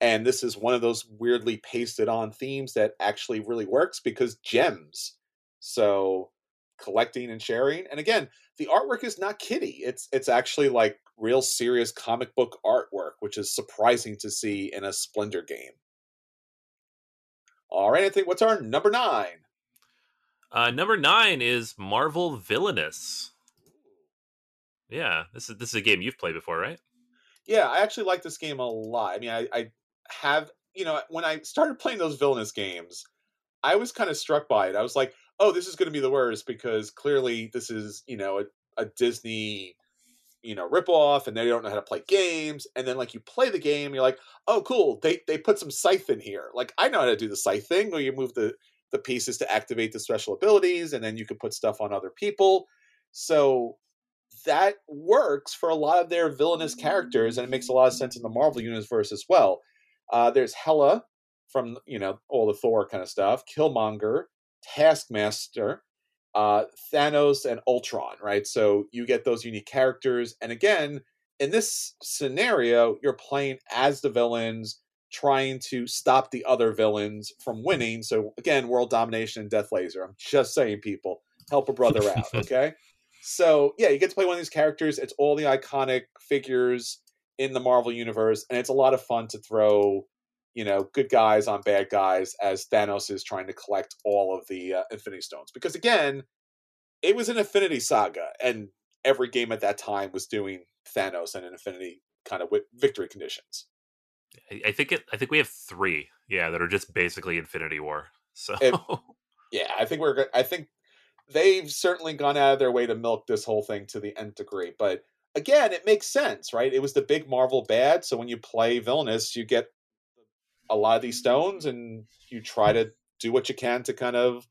And this is one of those weirdly pasted on themes that actually really works because gems. So collecting and sharing. And again, the artwork is not kitty. It's it's actually like real serious comic book artwork, which is surprising to see in a Splendor game. All right, I think what's our number nine? Uh, number nine is Marvel Villainous. Yeah, this is this is a game you've played before, right? Yeah, I actually like this game a lot. I mean, I, I have, you know, when I started playing those villainous games, I was kind of struck by it. I was like, oh, this is going to be the worst because clearly this is, you know, a, a Disney, you know, ripoff and they don't know how to play games. And then, like, you play the game, you're like, oh, cool. They, they put some scythe in here. Like, I know how to do the scythe thing where you move the, the pieces to activate the special abilities and then you can put stuff on other people. So that works for a lot of their villainous characters, and it makes a lot of sense in the Marvel universe as well. Uh, there's Hela from you know all the Thor kind of stuff, Killmonger, Taskmaster, uh, Thanos, and Ultron. Right, so you get those unique characters, and again, in this scenario, you're playing as the villains, trying to stop the other villains from winning. So again, world domination and Death Laser. I'm just saying, people, help a brother out, okay? So yeah, you get to play one of these characters. It's all the iconic figures in the Marvel universe, and it's a lot of fun to throw, you know, good guys on bad guys as Thanos is trying to collect all of the uh, Infinity Stones. Because again, it was an Infinity Saga, and every game at that time was doing Thanos and an Infinity kind of wi- victory conditions. I, I think it. I think we have three. Yeah, that are just basically Infinity War. So It- Yeah, I think we're. I think they've certainly gone out of their way to milk this whole thing to the nth degree. But again, it makes sense, right? It was the big Marvel bad, so when you play villainous, you get a lot of these stones, and you try to do what you can to kind of,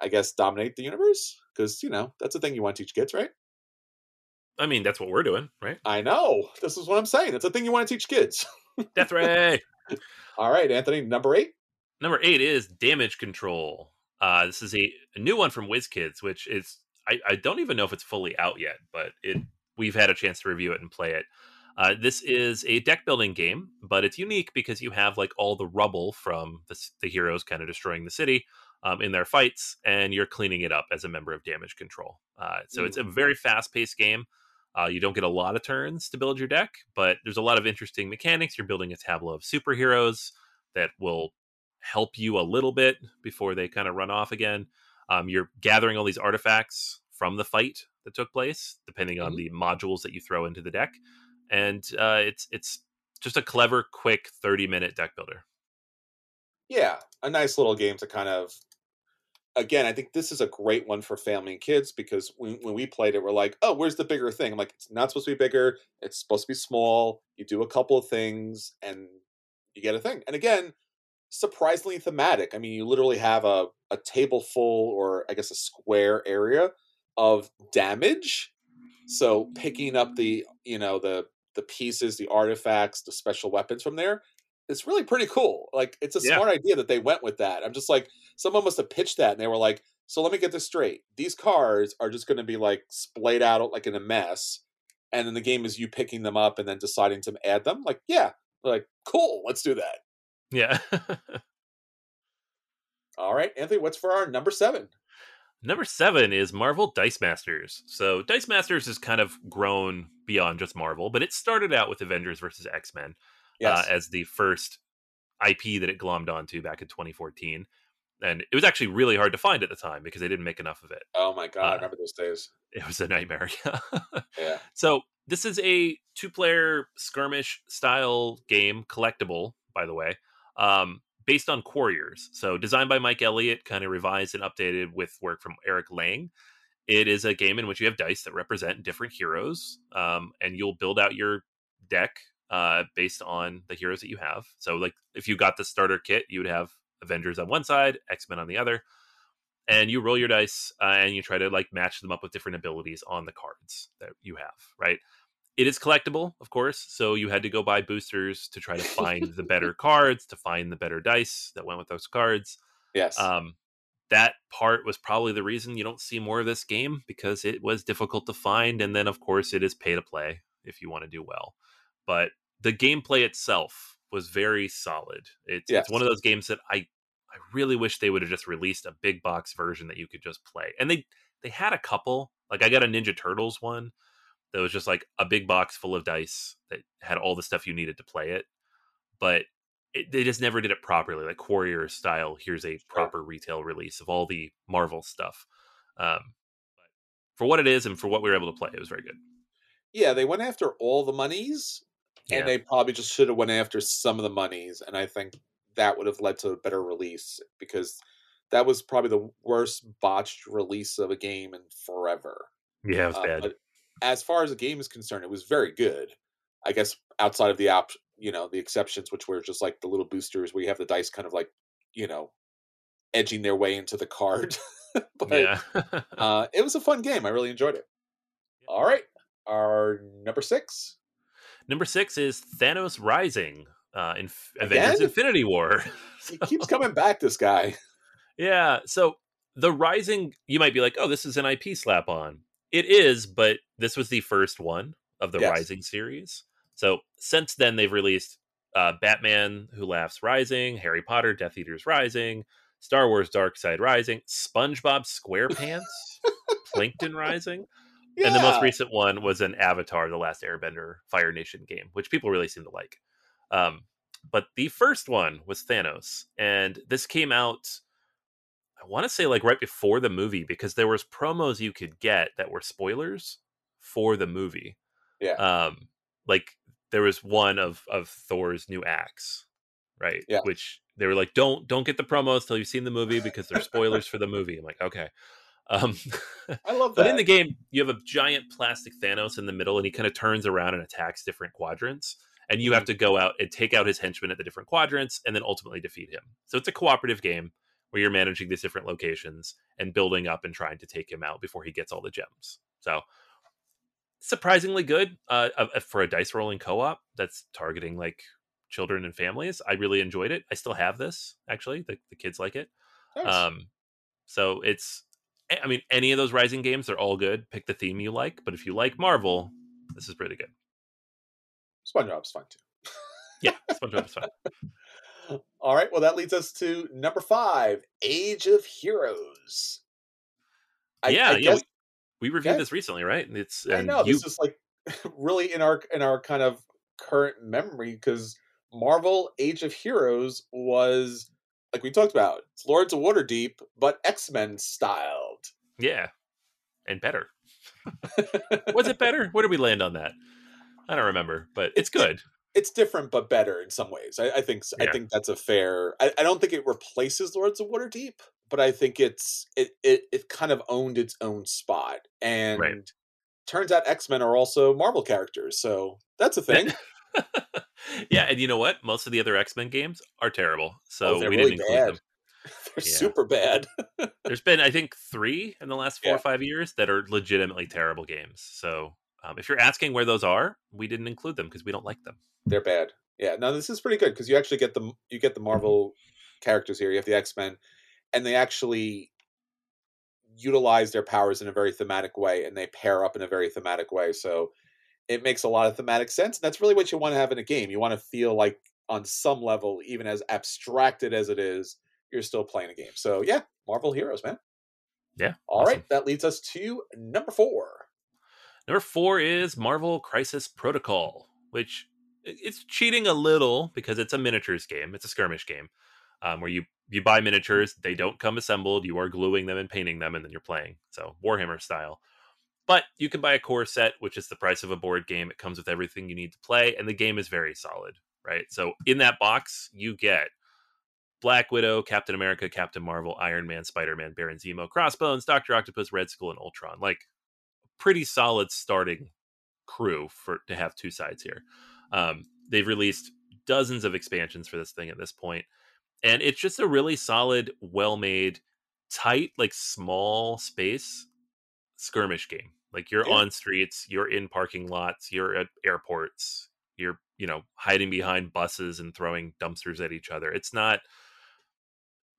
I guess, dominate the universe. Because you know that's the thing you want to teach kids, right? I mean, that's what we're doing, right? I know. This is what I'm saying. It's a thing you want to teach kids. Death Ray. All right, Anthony, number eight. Number eight is Damage Control. Uh, this is a, a new one from WizKids, which is I, I don't even know if it's fully out yet, but it we've had a chance to review it and play it. Uh, this is a deck building game, but it's unique because you have like all the rubble from the, the heroes kind of destroying the city um, in their fights, and you're cleaning it up as a member of damage control. Uh, so it's a very fast paced game. Uh, you don't get a lot of turns to build your deck, but there's a lot of interesting mechanics. You're building a tableau of superheroes that will help you a little bit before they kind of run off again. Um, you're gathering all these artifacts from the fight that took place, depending on Mhm. the modules that you throw into the deck, and uh, it's it's just a clever, quick 30 minute deck builder. Yeah, a nice little game to kind of. Again, I think this is a great one for family and kids because when, when we played it, we're like, oh, where's the bigger thing? I'm like, it's not supposed to be bigger. It's supposed to be small. You do a couple of things and you get a thing. And again, surprisingly thematic. I mean, you literally have a, a table full or I guess a square area of damage. So picking up the, you know, the the pieces, the artifacts, the special weapons from there, it's really pretty cool. Like it's a Yeah. smart idea that they went with that. I'm just like, someone must have pitched that and they were like, so let me get this straight. These cards are just going to be like splayed out like in a mess. And then the game is you picking them up and then deciding to add them. Like, yeah, like, cool, let's do that. Yeah. All right, Anthony, what's for our number seven? Number seven is Marvel Dice Masters. So Dice Masters has kind of grown beyond just Marvel, but it started out with Avengers versus X Men Yes. uh, as the first IP that it glommed onto back in 2014. And it was actually really hard to find at the time because they didn't make enough of it. oh my God, I uh, remember those days. It was a nightmare. Yeah. So this is a two-player skirmish style game, collectible, by the way, um, based on Quarriors. So designed by Mike Elliott, kind of revised and updated with work from Eric Lang. It is a game in which you have dice that represent different heroes, um, and you'll build out your deck uh, based on the heroes that you have. So, like, if you got the starter kit, you would have Avengers on one side, X Men on the other, and you roll your dice uh, and you try to like match them up with different abilities on the cards that you have. Right? It is collectible, of course, so you had to go buy boosters to try to find the better cards, to find the better dice that went with those cards. Yes. Um, that part was probably the reason you don't see more of this game because it was difficult to find, and then of course it is pay to play if you want to do well. But the gameplay itself was very solid. It's Yes. it's one of those games that I I really wish they would have just released a big box version that you could just play. And they they had a couple. Like I got a Ninja Turtles one that was just like a big box full of dice that had all the stuff you needed to play it. But it, they just never did it properly, like Quarrior style. Here's a proper retail release of all the Marvel stuff. Um, but for what it is and for what we were able to play, it was very good. yeah, they went after all the monies, Yeah. and they probably just should have went after some of the monies, and I think that would have led to a better release because that was probably the worst botched release of a game in forever. Yeah, it was Uh, bad. but as far as the game is concerned, it was very good. I guess outside of the app, you know, the exceptions, which were just like the little boosters where you have the dice kind of like, you know, edging their way into the card. but yeah. uh, it was a fun game. I really enjoyed it. All right, our number six. Number six is Thanos Rising uh, in Avengers Infinity War. He keeps coming back. This guy. Yeah. So the Rising, you might be like, oh, this is an IP slap on. It is, but this was the first one of the Yes. Rising series. So since then, they've released uh, Batman Who Laughs Rising, Harry Potter Death Eaters Rising, Star Wars Dark Side Rising, SpongeBob SquarePants, Plankton Rising. Yeah. And the most recent one was an Avatar, The Last Airbender Fire Nation game, which people really seem to like. Um, but the first one was Thanos, and this came out, I want to say like right before the movie because there was promos you could get that were spoilers for the movie. Yeah. Um, like there was one of of Thor's new axe, right? Yeah. Which they were like, don't don't get the promos till you've seen the movie because they're spoilers for the movie. I'm like, okay. Um, I love that. but in the game, you have a giant plastic Thanos in the middle, and he kind of turns around and attacks different quadrants. And you Mm-hmm. have to go out and take out his henchmen at the different quadrants, and then ultimately defeat him. So it's a cooperative game where you're managing these different locations and building up and trying to take him out before he gets all the gems. So surprisingly good uh, for a dice rolling co-op that's targeting like children and families. I really enjoyed it. I still have this actually. The, the kids like it. Nice. Um, so it's, I mean, any of those Rising games, they're all good. Pick the theme you like, but if you like Marvel, this is pretty good. SpongeBob's fun too. Yeah, SpongeBob is fun. All right. Well, that leads us to number five, Age of Heroes. I, yeah, I yeah. guess, We, we reviewed Yeah. this recently, right? And it's I and know you this is like really in our in our kind of current memory because Marvel Age of Heroes was like we talked about, it's Lords of Waterdeep, but X Men styled. yeah, and better. Was it better? Where did we land on that? I don't remember, but it's good. it's different but better in some ways. I, I think s- I Yeah. think that's a fair. I, I don't think it replaces Lords of Waterdeep, but I think it's it it, it kind of owned its own spot. And turns out X Men are also Marvel characters, so that's a thing. yeah, and you know what? Most of the other X Men games are terrible, so Oh, we really didn't include bad. them. They're Yeah. super bad. There's been, I think, three in the last four Yeah. or five years that are legitimately terrible games. So um, if you're asking where those are, we didn't include them because we don't like them. They're bad. Yeah, Now this is pretty good because you actually get the you get the Marvel characters here. You have the X Men, and they actually utilize their powers in a very thematic way, and they pair up in a very thematic way. So it makes a lot of thematic sense. And that's really what you want to have in a game. You want to feel like, on some level, even as abstracted as it is, you're still playing a game. So yeah, Marvel Heroes, man. Yeah. All right, awesome. that leads us to number four. Number four is Marvel Crisis Protocol, which it's cheating a little because it's a miniatures game. It's a skirmish game um, where you you buy miniatures. They don't come assembled. You are gluing them and painting them, and then you're playing. So Warhammer style. But you can buy a core set, which is the price of a board game. It comes with everything you need to play, and the game is very solid, right? So in that box, you get Black Widow, Captain America, Captain Marvel, Iron Man, Spider Man, Baron Zemo, Crossbones, Doctor Octopus, Red Skull, and Ultron. Like pretty solid starting crew for to have two sides here. Um, they've released dozens of expansions for this thing at this point, and it's just a really solid, well-made, tight, like small space skirmish game. Like you're Yeah. on streets, you're in parking lots, you're at airports, you're you know hiding behind buses and throwing dumpsters at each other. It's not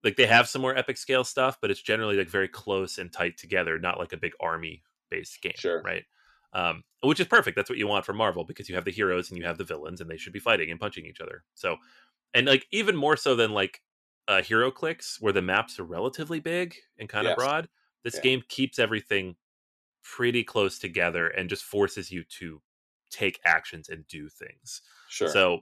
like they have some more epic scale stuff, but it's generally like very close and tight together, not like a big army based game, Sure. right? Um, which is perfect. That's what you want from Marvel because you have the heroes and you have the villains, and they should be fighting and punching each other. So, and like even more so than like uh, HeroClix, where the maps are relatively big and kind Yes. of broad. This Yeah. game keeps everything pretty close together and just forces you to take actions and do things. Sure. So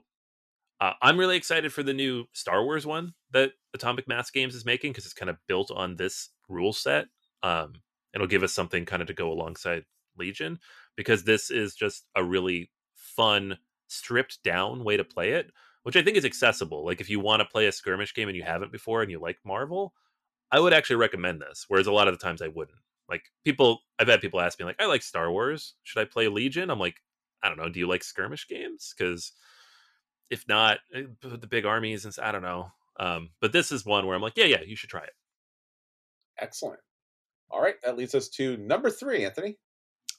uh, I'm really excited for the new Star Wars one that Atomic Mass Games is making because it's kind of built on this rule set. Um, it'll give us something kind of to go alongside Legion because this is just a really fun, stripped down way to play it, which I think is accessible. Like if you want to play a skirmish game and you haven't before and you like Marvel, I would actually recommend this. Whereas a lot of the times I wouldn't. Like people, I've had people ask me like, I like Star Wars. Should I play Legion? I'm like, I don't know. Do you like skirmish games? Because if not, eh, the big armies and I don't know. Um, but this is one where I'm like, yeah, yeah, you should try it. Excellent. All right, that leads us to number three, Anthony.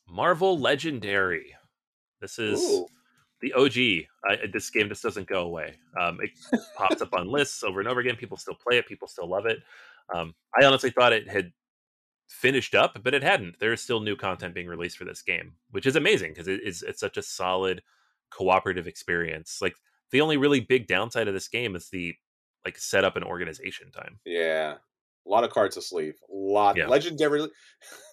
Marvel Legendary. This is Ooh. The OG. I, this game just doesn't go away. Um, it pops up on lists over and over again. People still play it. People still love it. Um, I honestly thought it had finished up, but it hadn't. There is still new content being released for this game, which is amazing because it is it's such a solid cooperative experience. Like the only really big downside of this game is the like setup and organization time. Yeah, a lot of cards to sleeve. A lot Yeah. legendary.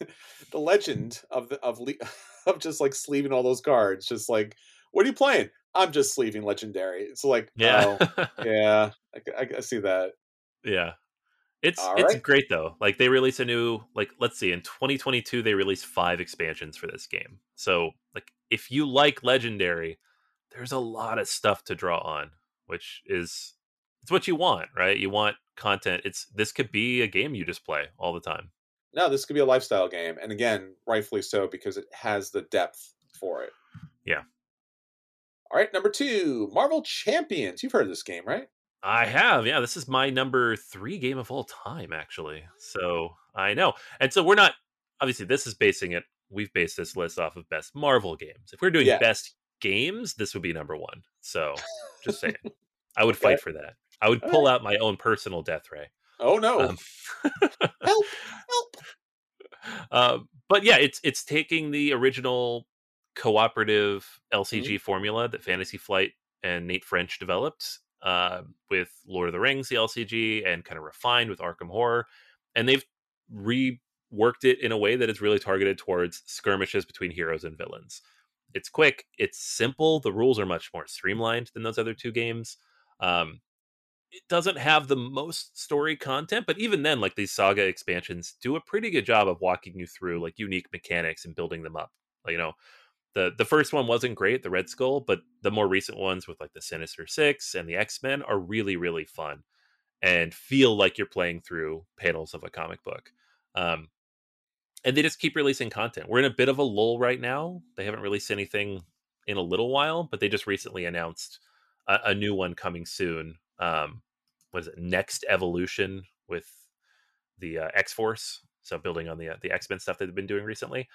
the legend of the of le- of just like sleeving all those cards. Just like, what are you playing? I'm just sleeving legendary. It's like, Yeah, oh, yeah, I see that. yeah. It's All it's right. great though. Like they release a new like let's see in 2022 they released 5 expansions for this game. So like if you like legendary, there's a lot of stuff to draw on, which is it's what you want, right? You want content. It's this could be a game you just play all the time. No, this could be a lifestyle game, and again, rightfully so because it has the depth for it. Yeah. All right, number two, Marvel Champions. You've heard of this game, right? I have, yeah. This is my number three game of all time, actually. So I know, and so we're not obviously. This is basing it. We've based this list off of best Marvel games. If we're doing Yeah. best games, this would be number one. So just saying, I would Okay. fight for that. I would All pull out my own personal death ray. Oh no! Um, help! Help! uh, but yeah, it's it's taking the original cooperative LCG Mm-hmm. formula that Fantasy Flight and Nate French developed, uh, with Lord of the Rings, the LCG, and kind of refined with Arkham Horror. And they've reworked it in a way that is really targeted towards skirmishes between heroes and villains. It's quick, it's simple. The rules are much more streamlined than those other two games. Um, it doesn't have the most story content, but even then, like these saga expansions do a pretty good job of walking you through like unique mechanics and building them up. Like, you know, the the first one wasn't great, the Red Skull, but the more recent ones with like the Sinister Six and the X Men are really really fun and feel like you're playing through panels of a comic book. Um, and they just keep releasing content. We're in a bit of a lull right now. They haven't released anything in a little while, but they just recently announced a, a new one coming soon. Um, what is it? Next Evolution with the uh, X Force. So building on the uh, the X Men stuff they've been doing recently.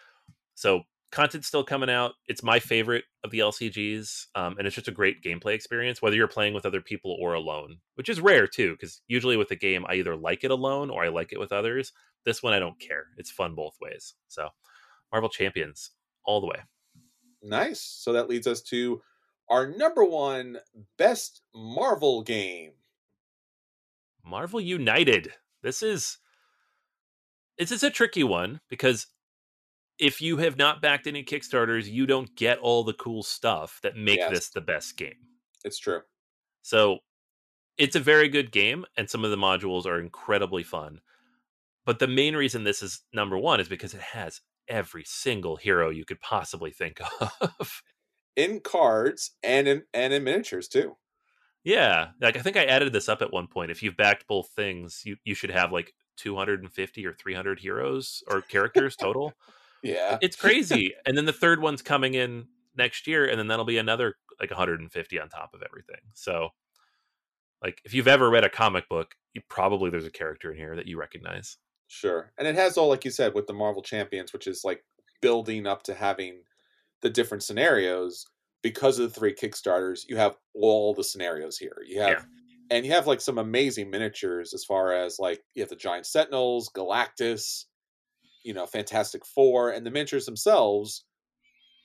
So content's still coming out. It's my favorite of the LCGs, um, and it's just a great gameplay experience, whether you're playing with other people or alone, which is rare too, because usually with a game, I either like it alone or I like it with others. This one, I don't care. It's fun both ways. So, Marvel Champions all the way. Nice. So that leads us to our number one best Marvel game. Marvel United. This is this is a tricky one because if you have not backed any Kickstarters, you don't get all the cool stuff that make yes. this the best game. It's true. So it's a very good game, and some of the modules are incredibly fun. But the main reason this is number one is because it has every single hero you could possibly think of. in cards and in and in miniatures too. Yeah. Like I think I added this up at one point. If you've backed both things, you, you should have like 250 or 300 heroes or characters total. Yeah. It's crazy. and then the third one's coming in next year, and then that'll be another like 150 on top of everything. So, like, if you've ever read a comic book, you probably there's a character in here that you recognize. Sure. And it has all, like you said, with the Marvel Champions, which is like building up to having the different scenarios because of the three Kickstarters. You have all the scenarios here. You have. Yeah. And you have like some amazing miniatures as far as like you have the giant sentinels, Galactus, you know Fantastic Four, and the miniatures themselves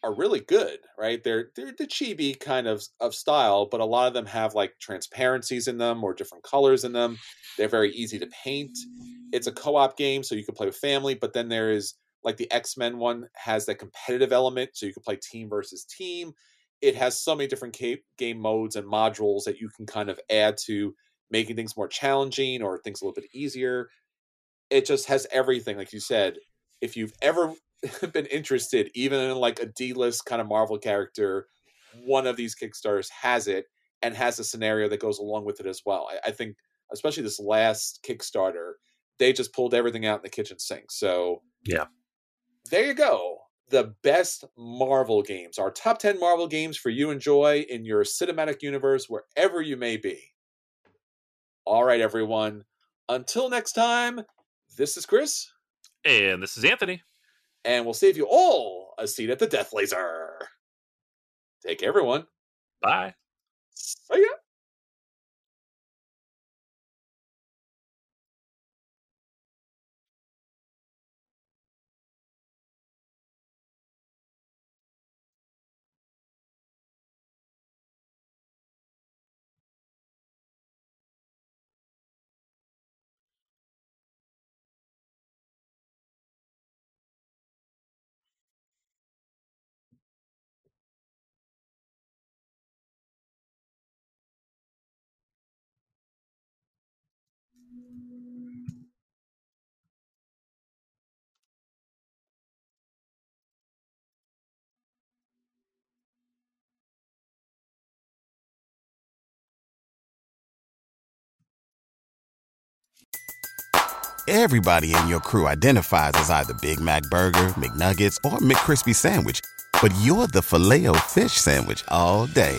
are really good, right? They're they're the chibi kind of of style, but a lot of them have like transparencies in them or different colors in them. They're very easy to paint. It's a co-op game, so you can play with family. But then there is like the X Men one has that competitive element, so you can play team versus team. It has so many different game modes and modules that you can kind of add to making things more challenging or things a little bit easier. It just has everything, like you said, if you've ever been interested, even in like a D list kind of Marvel character, one of these Kickstarters has it and has a scenario that goes along with it as well. I, I, think, especially this last Kickstarter, they just pulled everything out in the kitchen sink. So, yeah, there you go. The best Marvel games, our top 10 Marvel games for you enjoy in your cinematic universe, wherever you may be. All right, everyone. Until next time, this is Chris. And this is Anthony. And we'll save you all a seat at the Death Laser. Take care, everyone. Bye. See ya. Everybody in your crew identifies as either Big Mac Burger, McNuggets, or McCrispy Sandwich. But you're the filet fish Sandwich all day.